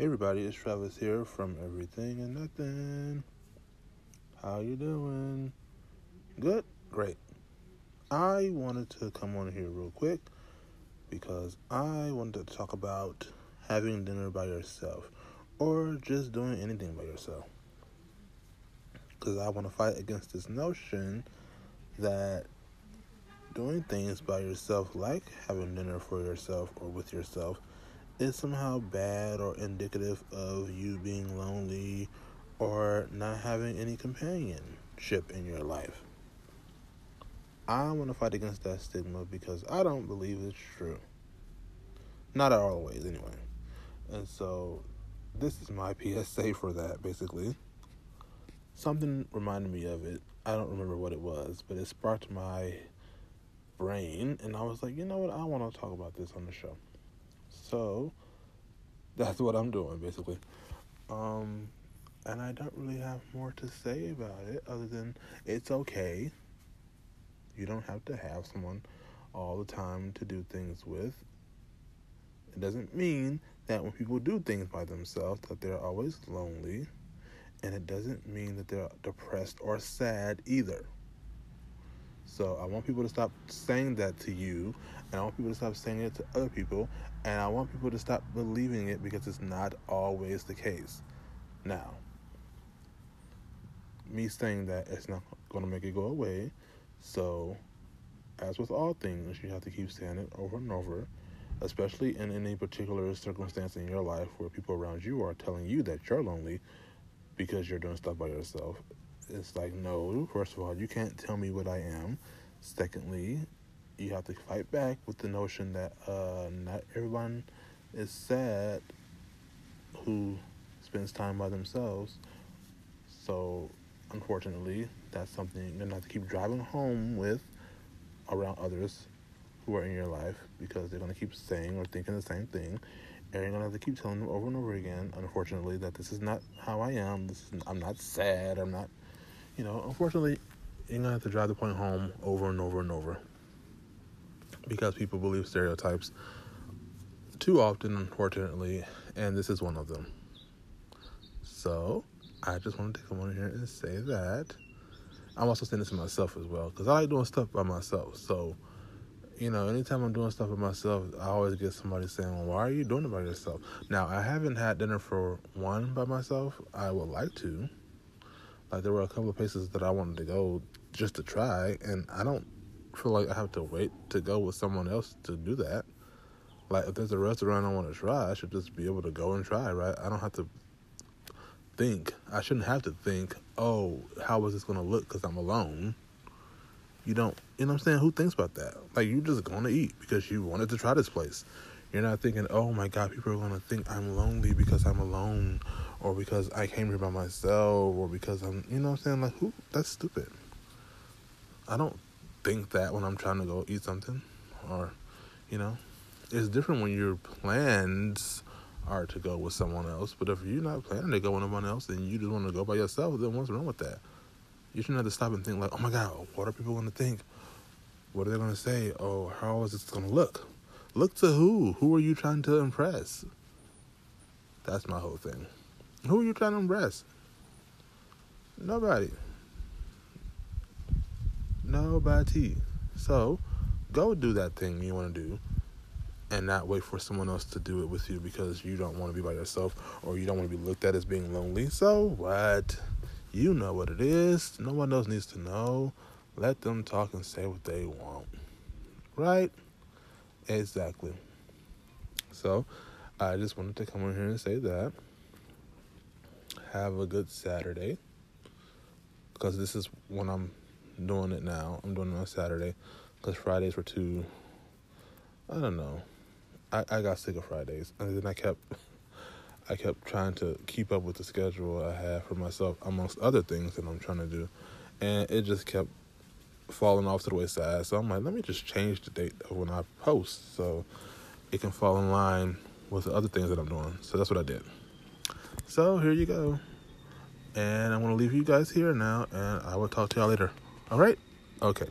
Hey everybody, it's Travis here from Everything and Nothing. How you doing? Good? Great. I wanted to come on here real quick because I wanted to talk about having dinner by yourself or just doing anything by yourself. Because I want to fight against this notion that doing things by yourself, like having dinner for yourself or with yourself, is somehow bad or indicative of you being lonely or not having any companionship in your life. I want to fight against that stigma because I don't believe it's true. Not always, anyway. And so, this is my PSA for that, basically. Something reminded me of it. I don't remember what it was, but it sparked my brain, and I was like, you know what? I want to talk about this on the show. So that's what I'm doing basically. Um, and I don't really have more to say about it other than it's okay. You don't have to have someone all the time to do things with. It doesn't mean that when people do things by themselves that they're always lonely, and it doesn't mean that they're depressed or sad either. So I want people to stop saying that to you, and I want people to stop saying it to other people, and I want people to stop believing it because it's not always the case. Now, me saying that it's not going to make it go away. So, as with all things, you have to keep saying it over and over, especially in any particular circumstance in your life where people around you are telling you that you're lonely because you're doing stuff by yourself it's like, no, first of all, you can't tell me what I am. Secondly, you have to fight back with the notion that uh, not everyone is sad who spends time by themselves. So, unfortunately, that's something you're going to have to keep driving home with around others who are in your life because they're going to keep saying or thinking the same thing. And you're going to have to keep telling them over and over again, unfortunately, that this is not how I am. This is, I'm not sad. I'm not you know, unfortunately, you're gonna have to drive the point home over and over and over because people believe stereotypes too often, unfortunately, and this is one of them. So, I just wanted to come on here and say that. I'm also saying this to myself as well because I like doing stuff by myself. So, you know, anytime I'm doing stuff by myself, I always get somebody saying, well, why are you doing it by yourself? Now, I haven't had dinner for one by myself. I would like to. Like there were a couple of places that I wanted to go just to try, and I don't feel like I have to wait to go with someone else to do that. Like if there's a restaurant I want to try, I should just be able to go and try, right? I don't have to think. I shouldn't have to think, oh, how is this to look because I'm alone. You don't, you know what I'm saying? Who thinks about that? Like you're just to eat because you wanted to try this place. You're not thinking, oh my God, people are to think I'm lonely because I'm alone or because I came here by myself, or because I'm, you know what I'm saying? Like, who? That's stupid. I don't think that when I'm trying to go eat something, or, you know, it's different when your plans are to go with someone else. But if you're not planning to go with someone else and you just want to go by yourself, then what's wrong with that? You shouldn't have to stop and think like, oh my God, what are people going to think? What are they going to say? Oh, how is this going to look? Look to who? Who are you trying to impress? That's my whole thing. Who are you trying to impress? Nobody. Nobody. So, go do that thing you want to do and not wait for someone else to do it with you because you don't want to be by yourself or you don't want to be looked at as being lonely. So, what? You know what it is. No one else needs to know. Let them talk and say what they want. Right? Exactly. So, I just wanted to come in here and say that have a good Saturday because this is when I'm doing it now. I'm doing it on Saturday because Fridays were too. I don't know. I, I got sick of Fridays, and then I kept I kept trying to keep up with the schedule I had for myself, amongst other things that I'm trying to do, and it just kept falling off to the wayside. So I'm like, let me just change the date of when I post so it can fall in line with the other things that I'm doing. So that's what I did. So here you go. And I'm going to leave you guys here now, and I will talk to y'all later. All right? Okay.